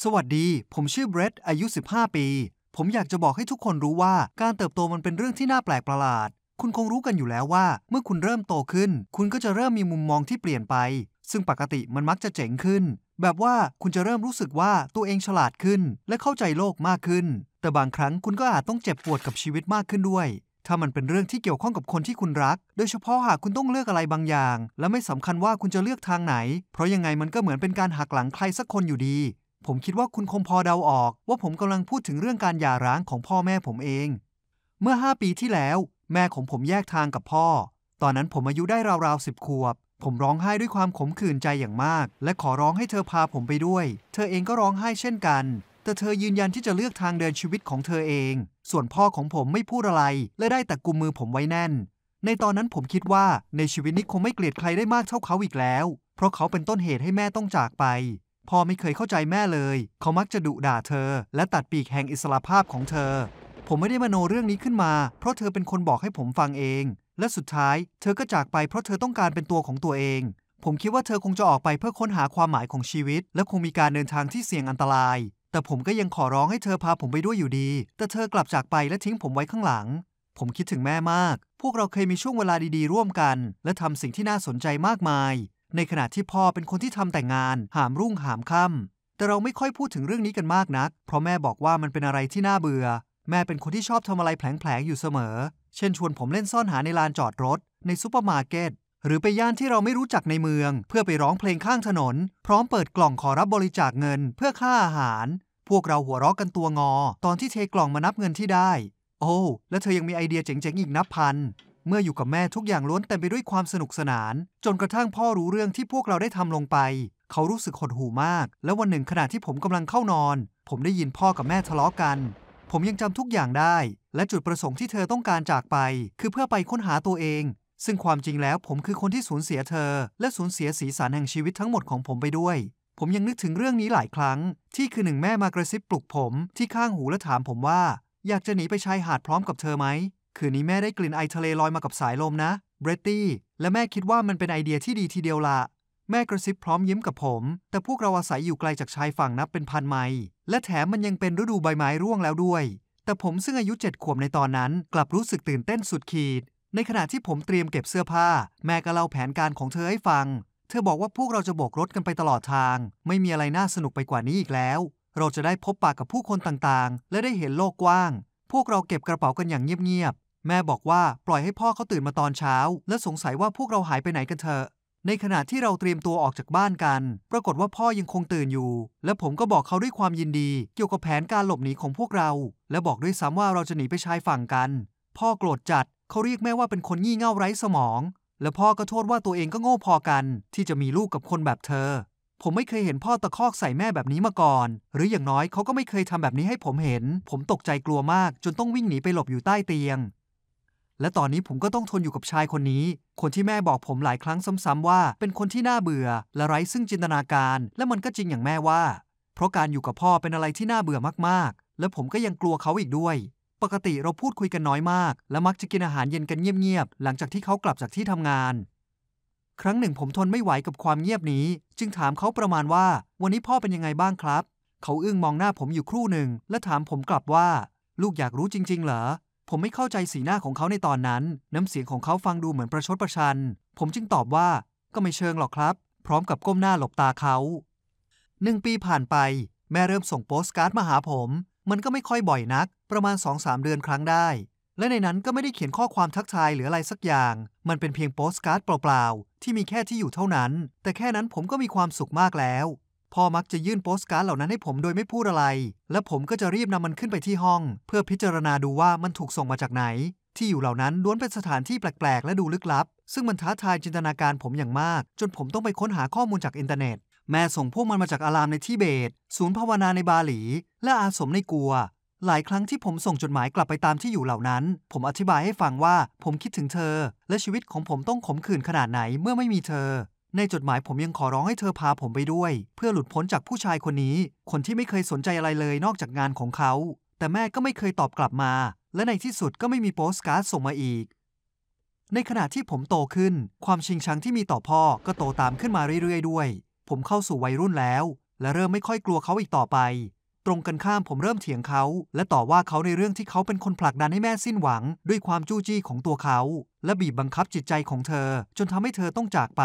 สวัสดี ผมชื่อเบรดอายุ 15 ปี ผมอยากจะบอกให้ทุกคนรู้ว่าการเติบโตมันเป็นเรื่องที่น่าแปลกประหลาด คุณคงรู้กันอยู่แล้วว่า เมื่อคุณเริ่มโตขึ้น คุณก็จะเริ่มมีมุมมองที่เปลี่ยนไป ซึ่งปกติมันมักจะเจ๋งขึ้น แบบว่าคุณจะเริ่มรู้สึกว่าตัวเองฉลาดขึ้น และเข้าใจโลกมากขึ้น แต่บางครั้งคุณก็อาจต้องเจ็บปวดกับชีวิตมากขึ้นด้วยถ้ามันเป็นเรื่องที่เกี่ยวข้องกับคนที่คุณรัก โดยเฉพาะหากคุณต้องเลือกอะไรบางอย่าง และไม่สำคัญว่าคุณจะเลือกทางไหน เพราะยังไงมันก็เหมือนเป็นการหักหลังใครสักคนอยู่ดี ผมคิดว่าคุณคงพอเดาออก ว่าผมกำลังพูดถึงเรื่องการหย่าร้างของพ่อแม่ผมเอง เมื่อ 5 ปีที่แล้ว แม่ของผมแยกทางกับพ่อ ตอนนั้นผมอายุได้ราวๆสิบขวบ ผมร้องไห้ด้วยความขมขื่นใจอย่างมาก และขอร้องให้เธอพาผมไปด้วย เธอเองก็ร้องไห้เช่นกัน แต่เธอยืนยันที่จะเลือกทางเดินชีวิตของเธอเอง ส่วนพ่อของผมไม่พูดอะไร และได้แต่กุมมือผมไว้แน่น ในตอนนั้นผมคิดว่าในชีวิตนี้คงไม่เกลียดใครได้มากเท่าเขาอีกแล้ว เพราะเขาเป็นต้นเหตุให้แม่ต้องจากไป พ่อไม่เคยเข้าใจแม่เลย เขามักจะดุด่าเธอ และตัดปีกแห่งอิสระภาพของเธอ ผมไม่ได้มโนเรื่องนี้ขึ้นมา เพราะเธอเป็นคนบอกให้ผมฟังเอง และสุดท้าย เธอก็จากไปเพราะเธอต้องการเป็นตัวของตัวเอง ผมคิดว่าเธอคงจะออกไปเพื่อค้นหาความหมายของชีวิต และคงมีการเดินทางที่เสี่ยงอันตราย แต่ผมก็ยังขอร้องให้เธอพาผมไปด้วยอยู่ดี แต่เธอกลับจากไปและทิ้งผมไว้ข้างหลัง ผมคิดถึงแม่มาก พวกเราเคยมีช่วงเวลาดีๆ ร่วมกัน และทำสิ่งที่น่าสนใจมากมาย ในขณะที่พ่อเป็นคนที่ทำแต่งาน หามรุ่งหามค่ำแต่เราไม่ค่อยพูดถึงเรื่องนี้กันมากนัก เพราะแม่บอกว่ามันเป็นอะไรที่น่าเบื่อ แม่เป็นคนที่ชอบทำอะไรแผลงๆอยู่เสมอ เช่นชวนผมเล่นซ่อนหาในลานจอดรถ ในซูเปอร์มาร์เก็ตหรือไปย่านที่เราไม่รู้จักในเมือง เพื่อไปร้องเพลงข้างถนน พร้อมเปิดกล่องขอรับบริจาคเงิน เพื่อค่าอาหาร พวกเราหัวเราะกันตัวงอ ตอนที่เทกล่องมานับเงินที่ได้ โอ้ และเธอยังมีไอเดียเจ๋งๆอีกนับพัน เมื่ออยู่กับแม่ทุกอย่างล้วนเต็มไปด้วยความสนุกสนาน จนกระทั่งพ่อรู้เรื่องที่พวกเราได้ทำลงไป เขารู้สึกหดหู่มาก และวันหนึ่งขณะที่ผมกำลังเข้านอน ผมได้ยินพ่อกับแม่ทะเลาะกัน ผมยังจำทุกอย่างได้ และจุดประสงค์ที่เธอต้องการจากไป คือเพื่อไปค้นหาตัวเอง ซึ่งความจริงแล้วผมคือคนที่สูญเสียเธอ และสูญเสียสีสันแห่งชีวิตทั้งหมดของผมไปด้วย ผมยังนึกถึงเรื่องนี้หลายครั้ง ที่คือหนึ่งแม่มากระซิบปลุกผมที่ข้างหูและถามผมว่า อยากจะหนีไปชายหาดพร้อมกับเธอไหม คืนนี้แม่ได้กลิ่นไอทะเลลอยมากับสายลมนะเบรตตี้ และแม่คิดว่ามันเป็นไอเดียที่ดีทีเดียวละแม่กระซิบพร้อมยิ้มกับผม แต่พวกเราอาศัยอยู่ไกลจากชายฝั่งนับเป็นพันไมล์ และแถมมันยังเป็นฤดูใบไม้ร่วงแล้วด้วย แต่ผมซึ่งอายุเจ็ดขวบในตอนนั้น กลับรู้สึกตื่นเต้นสุดขีด ในขณะที่ผมเตรียมเก็บเสื้อผ้า แม่ก็เล่าแผนการของเธอให้ฟัง เธอบอกว่าพวกเราจะโบกรถกันไปตลอดทาง ไม่มีอะไรน่าสนุกไปกว่านี้อีกแล้ว เราจะได้พบปะกับผู้คนต่างๆ และได้เห็นโลกกว้าง พวกเราเก็บกระเป๋ากันอย่างเงียบๆ แม่บอกว่าปล่อยให้พ่อเขาตื่นมาตอนเช้า และสงสัยว่าพวกเราหายไปไหนกันเถอะ ในขณะที่เราเตรียมตัวออกจากบ้านกัน ปรากฏว่าพ่อยังคงตื่นอยู่ และผมก็บอกเขาด้วยความยินดี เกี่ยวกับแผนการหลบหนีของพวกเรา และบอกด้วยซ้ำว่าเราจะหนีไปชายฝั่งกัน พ่อโกรธจัดเขาเรียกแม่ว่าเป็นคนงี่เง่าไร้สมอง และพ่อก็โทษว่าตัวเองก็โง่พอกัน ที่จะมีลูกกับคนแบบเธอ ผมไม่เคยเห็นพ่อตะคอกใส่แม่แบบนี้มาก่อน หรืออย่างน้อยเขาก็ไม่เคยทำแบบนี้ให้ผมเห็น ผมตกใจกลัวมาก จนต้องวิ่งหนีไปหลบอยู่ใต้เตียง และตอนนี้ผมก็ต้องทนอยู่กับชายคนนี้ คนที่แม่บอกผมหลายครั้งซ้ำๆว่า เป็นคนที่น่าเบื่อ และไร้ซึ่งจินตนาการ และมันก็จริงอย่างแม่ว่า เพราะการอยู่กับพ่อเป็นอะไรที่น่าเบื่อมากๆ และผมก็ยังกลัวเขาอีกด้วย ปกติเราพูดคุยกันน้อยมาก และมักจะกินอาหารเย็นกันเงียบๆหลังจากที่เขากลับจากที่ทำงาน ครั้งหนึ่งผมทนไม่ไหวกับความเงียบนี้ จึงถามเขาประมาณว่า วันนี้พ่อเป็นยังไงบ้างครับ เขาอึ้งมองหน้าผมอยู่ครู่หนึ่ง และถามผมกลับว่า ลูกอยากรู้จริง ๆ เหรอ ผมไม่เข้าใจสีหน้าของเขาในตอนนั้น น้ำเสียงของเขาฟังดูเหมือนประชดประชัน ผมจึงตอบว่า ก็ไม่เชิงหรอกครับ พร้อมกับก้มหน้าหลบตาเขาหนึ่งปีผ่านไป แม่เริ่มส่งโปสการ์ดมาหาผม มันก็ไม่ค่อยบ่อยนัก ประมาณ2-3เดือนครั้งได้ และในนั้นก็ไม่ได้เขียนข้อความทักทายหรืออะไรสักอย่าง มันเป็นเพียงโปสการ์ดเปล่าๆ ที่มีแค่ที่อยู่เท่านั้น แต่แค่นั้นผมก็มีความสุขมากแล้ว พ่อมักจะยื่นโปสการ์ดเหล่านั้นให้ผมโดยไม่พูดอะไร และผมก็จะรีบนำมันขึ้นไปที่ห้อง เพื่อพิจารณาดูว่ามันถูกส่งมาจากไหน ที่อยู่เหล่านั้นล้วนเป็นสถานที่แปลกๆ และดูลึกลับ ซึ่งมันท้าทายจินตนาการผมอย่างมาก จนผมต้องไปค้นหาข้อมูลจากอินเทอร์เน็ตแม่ส่งพวกมันมาจากอารามในทิเบต ศูนย์ภาวนาในบาหลี และอาสมในกัว หลายครั้งที่ผมส่งจดหมายกลับไปตามที่อยู่เหล่านั้น ผมอธิบายให้ฟังว่าผมคิดถึงเธอ และชีวิตของผมต้องขมขื่นขนาดไหนเมื่อไม่มีเธอ ในจดหมายผมยังขอร้องให้เธอพาผมไปด้วย เพื่อหลุดพ้นจากผู้ชายคนนี้ คนที่ไม่เคยสนใจอะไรเลยนอกจากงานของเขา แต่แม่ก็ไม่เคยตอบกลับมา และในที่สุดก็ไม่มีโปสการ์ดส่งมาอีก ในขณะที่ผมโตขึ้น ความชิงชังที่มีต่อพ่อก็โตตามขึ้นมาเรื่อยๆ ด้วย ผมเข้าสู่วัยรุ่นแล้ว และเริ่มไม่ค่อยกลัวเขาอีกต่อไป ตรงกันข้ามผมเริ่มเถียงเขา และต่อว่าเขาในเรื่องที่เขาเป็นคนผลักดันให้แม่สิ้นหวัง ด้วยความจู้จี้ของตัวเขา และบีบบังคับจิตใจของเธอ จนทำให้เธอต้องจากไป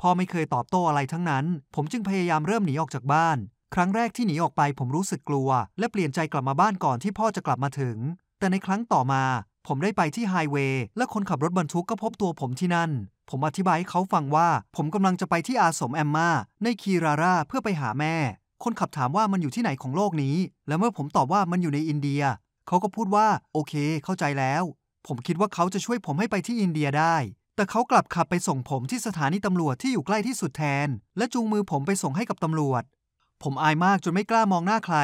พ่อไม่เคยตอบโต้อะไรทั้งนั้น ผมจึงพยายามเริ่มหนีออกจากบ้าน ครั้งแรกที่หนีออกไปผมรู้สึกกลัว และเปลี่ยนใจกลับมาบ้านก่อนที่พ่อจะกลับมาถึง แต่ในครั้งต่อมา ผมได้ไปที่ไฮเวย์และคนขับรถบรรทุกก็พบตัวผมที่นั่น ผมอธิบายให้เขาฟังว่า ผมกำลังจะไปที่อาสมแอมมาในคีราราเพื่อไปหาแม่ คนขับถามว่ามันอยู่ที่ไหนของโลกนี้ และเมื่อผมตอบว่ามันอยู่ในอินเดีย เขาก็พูดว่าโอเค เข้าใจแล้ว ผมคิดว่าเขาจะช่วยผมให้ไปที่อินเดียได้ แต่เขากลับขับไปส่งผมที่สถานีตำรวจที่อยู่ใกล้ที่สุดแทน และจูงมือผมไปส่งให้กับตำรวจ ผมอายมากจนไม่กล้ามองหน้าใคร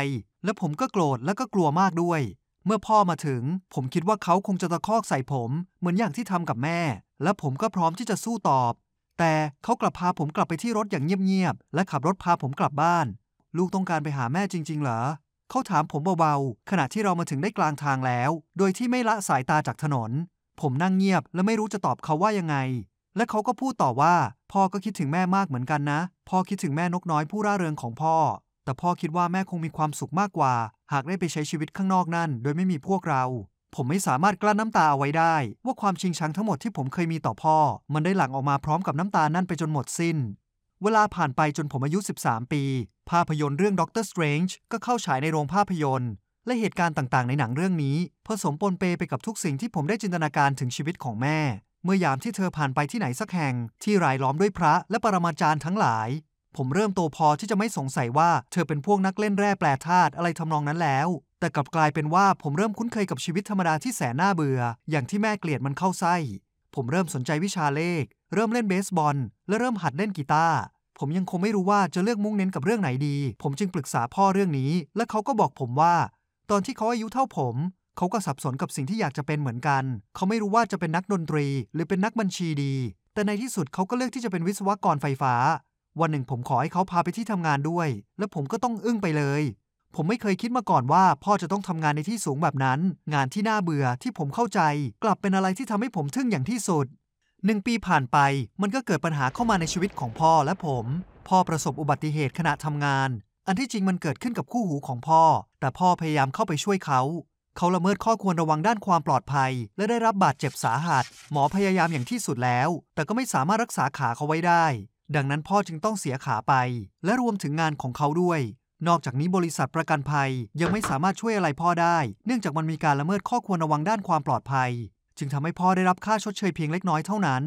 และผมก็โกรธและก็กลัวมากด้วย เมื่อพ่อมาถึง ผมคิดว่าเขาคงจะตะคอกใส่ผม เหมือนอย่างที่ทำกับแม่ และผมก็พร้อมที่จะสู้ตอบ แต่เขากลับพาผมกลับไปที่รถอย่างเงียบๆและขับรถพาผมกลับบ้าน ลูกต้องการไปหาแม่จริง ๆ เหรอ เขาถามผมเบาๆ ขณะที่เรามาถึงได้กลางทางแล้ว โดยที่ไม่ละสายตาจากถนน ผมนั่งเงียบและไม่รู้จะตอบเขาว่ายังไง และเขาก็พูดต่อว่าพ่อก็คิดถึงแม่มากเหมือนกันนะ พ่อคิดถึงแม่นกน้อยผู้ร่าเริงของพ่อ แต่พ่อคิดว่าแม่คงมีความสุขมากกว่า หากได้ไปใช้ชีวิตข้างนอกนั่น โดยไม่มีพวกเรา ผมไม่สามารถกลั้นน้ำตาเอาไว้ได้ ว่าความชิงชังทั้งหมดที่ผมเคยมีต่อพ่อ มันได้หลั่งออกมาพร้อมกับน้ำตานั่นไปจนหมดสิ้น เวลาผ่านไปจนผมอายุ 13 ปี ภาพยนตร์เรื่องด็อกเตอร์สเตรนจ์ก็เข้าฉายในโรงภาพยนตร์ และเหตุการณ์ต่างๆ ในหนังเรื่องนี้ ผสมปนเปไปกับทุกสิ่งที่ผมได้จินตนาการถึงชีวิตของแม่ เมื่อยามที่เธอผ่านไปที่ไหนสักแห่ง ที่รายล้อมด้วยพระและปรมาจารย์ทั้งหลาย ผมเริ่มโตพอที่จะไม่สงสัยว่าเธอเป็นพวกนักเล่นแร่แปรธาตุอะไรทำนองนั้นแล้ว แต่กลับกลายเป็นว่าผมเริ่มคุ้นเคยกับชีวิตธรรมดาที่แสนน่าเบื่อ อย่างที่แม่เกลียดมันเข้าไส้ผมเริ่มสนใจวิชาเลข เริ่มเล่นเบสบอล และเริ่มหัดเล่นกีตาร์ ผมยังคงไม่รู้ว่าจะเลือกมุ่งเน้นกับเรื่องไหนดี ผมจึงปรึกษาพ่อเรื่องนี้ และเขาก็บอกผมว่า ตอนที่เขาอายุเท่าผม เขาก็สับสนกับสิ่งที่อยากจะเป็นเหมือนกัน เขาไม่รู้ว่าจะเป็นนักดนตรี หรือเป็นนักบัญชีดี แต่ในที่สุดเขาก็เลือกที่จะเป็นวิศวกรไฟฟ้า วันหนึ่งผมขอให้เขาพาไปที่ทำงานด้วย และผมก็ต้องอึ้งไปเลย ผมไม่เคยคิดมาก่อนว่า พ่อจะต้องทำงานในที่สูงแบบนั้น งานที่น่าเบื่อที่ผมเข้าใจ กลับเป็นอะไรที่ทำให้ผมทึ่งอย่างที่สุด หนึ่งปีผ่านไปมันก็เกิดปัญหาเข้ามาในชีวิตของพ่อและผม พ่อประสบอุบัติเหตุขณะทำงาน อันที่จริงมันเกิดขึ้นกับคู่หูของพ่อ แต่พ่อพยายามเข้าไปช่วยเขา เขาละเมิดข้อควรระวังด้านความปลอดภัย และได้รับบาดเจ็บสาหัส หมอพยายามอย่างที่สุดแล้ว แต่ก็ไม่สามารถรักษาขาเขาไว้ได้ ดังนั้นพ่อจึงต้องเสียขาไป และรวมถึงงานของเขาด้วยนอกจากนี้บริษัทประกันภัยยังไม่สามารถช่วยอะไรพ่อได้ เนื่องจากมันมีการละเมิดข้อควรระวังด้านความปลอดภัย จึงทำให้พ่อได้รับค่าชดเชยเพียงเล็กน้อยเท่านั้น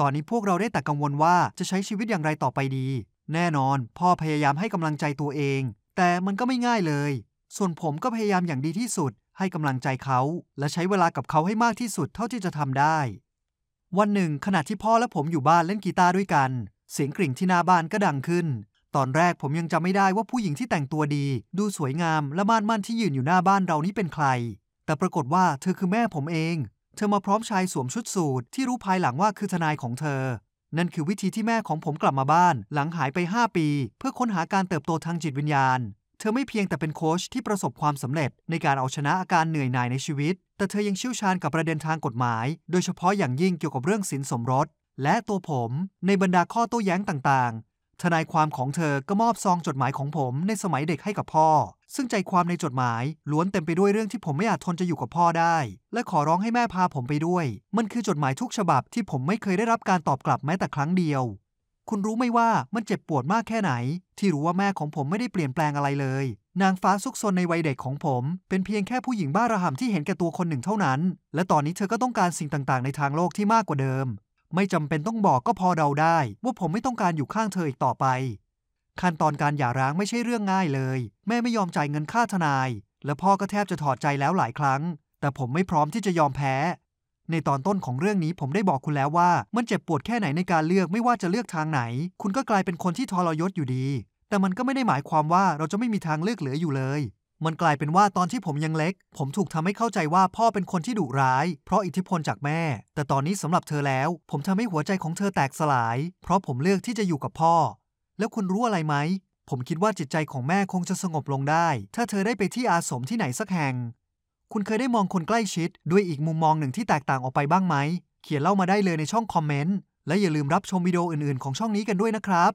ตอนนี้พวกเราได้แต่กังวลว่าจะใช้ชีวิตอย่างไรต่อไปดี แน่นอน พ่อพยายามให้กำลังใจตัวเอง แต่มันก็ไม่ง่ายเลย ส่วนผมก็พยายามอย่างดีที่สุด ให้กำลังใจเขา และใช้เวลากับเขาให้มากที่สุดเท่าที่จะทำได้ วันหนึ่ง ขณะที่พ่อและผมอยู่บ้านเล่นกีตาร์ด้วยกัน เสียงกริ่งที่หน้าบ้านก็ดังขึ้น ตอนแรกผมยังจำไม่ได้ว่าผู้หญิงที่แต่งตัวดี ดูสวยงามและม่านมั่นที่ยืนอยู่หน้าบ้านเรานี้เป็นใคร แต่ปรากฏว่าเธอคือแม่ผมเอง เธอมาพร้อมชายสวมชุดสูทที่รู้ภายหลังว่าคือทนายของเธอ นั่นคือวิธีที่แม่ของผมกลับมาบ้าน หลังหายไป 5 ปี เพื่อค้นหาการเติบโตทางจิตวิญญาณ เธอไม่เพียงแต่เป็นโค้ชที่ประสบความสำเร็จ ในการเอาชนะอาการเหนื่อยหน่ายในชีวิต แต่เธอยังเชี่ยวชาญกับประเด็นทางกฎหมาย โดยเฉพาะอย่างยิ่งเกี่ยวกับเรื่องสินสมรส และตัวผม ในบรรดาข้อโต้แย้งต่างๆ ทนายความของเธอก็มอบซองจดหมายของผมในสมัยเด็กให้กับพ่อ ซึ่งใจความในจดหมายล้วนเต็มไปด้วยเรื่องที่ผมไม่อาจทนจะอยู่กับพ่อได้ และขอร้องให้แม่พาผมไปด้วย มันคือจดหมายทุกฉบับที่ผมไม่เคยได้รับการตอบกลับแม้แต่ครั้งเดียว คุณรู้ไหมว่ามันเจ็บปวดมากแค่ไหน ที่รู้ว่าแม่ของผมไม่ได้เปลี่ยนแปลงอะไรเลย นางฟ้าซุกซนในวัยเด็กของผม เป็นเพียงแค่ผู้หญิงบ้าระห่ำที่เห็นแก่ตัวคนหนึ่งเท่านั้น และตอนนี้เธอก็ต้องการสิ่งต่างๆ ในทางโลกที่มากกว่าเดิม ไม่จำเป็นต้องบอกก็พอเดาได้ ว่าผมไม่ต้องการอยู่ข้างเธออีกต่อไป ขั้นตอนการหย่าร้างไม่ใช่เรื่องง่ายเลย แม่ไม่ยอมจ่ายเงินค่าทนาย และพ่อก็แทบจะถอดใจแล้วหลายครั้ง แต่ผมไม่พร้อมที่จะยอมแพ้ ในตอนต้นของเรื่องนี้ผมได้บอกคุณแล้วว่า มันเจ็บปวดแค่ไหนในการเลือกไม่ว่าจะเลือกทางไหน คุณก็กลายเป็นคนที่ทรยศอยู่ดี แต่มันก็ไม่ได้หมายความว่าเราจะไม่มีทางเลือกเหลืออยู่เลย มันกลายเป็นว่าตอนที่ผมยังเล็ก ผมถูกทำให้เข้าใจว่าพ่อเป็นคนที่ดุร้าย เพราะอิทธิพลจากแม่ แต่ตอนนี้สำหรับเธอแล้ว ผมทำให้หัวใจของเธอแตกสลาย เพราะผมเลือกที่จะอยู่กับพ่อ แล้วคุณรู้อะไรไหม ผมคิดว่าจิตใจของแม่คงจะสงบลงได้ ถ้าเธอได้ไปที่อาสมที่ไหนสักแห่ง คุณเคยได้มองคนใกล้ชิด ด้วยอีกมุมมองหนึ่งที่แตกต่างออกไปบ้างไหม เขียนเล่ามาได้เลยในช่องคอมเมนต์ และอย่าลืมรับชมวิดีโออื่นๆ ของช่องนี้กันด้วยนะครับ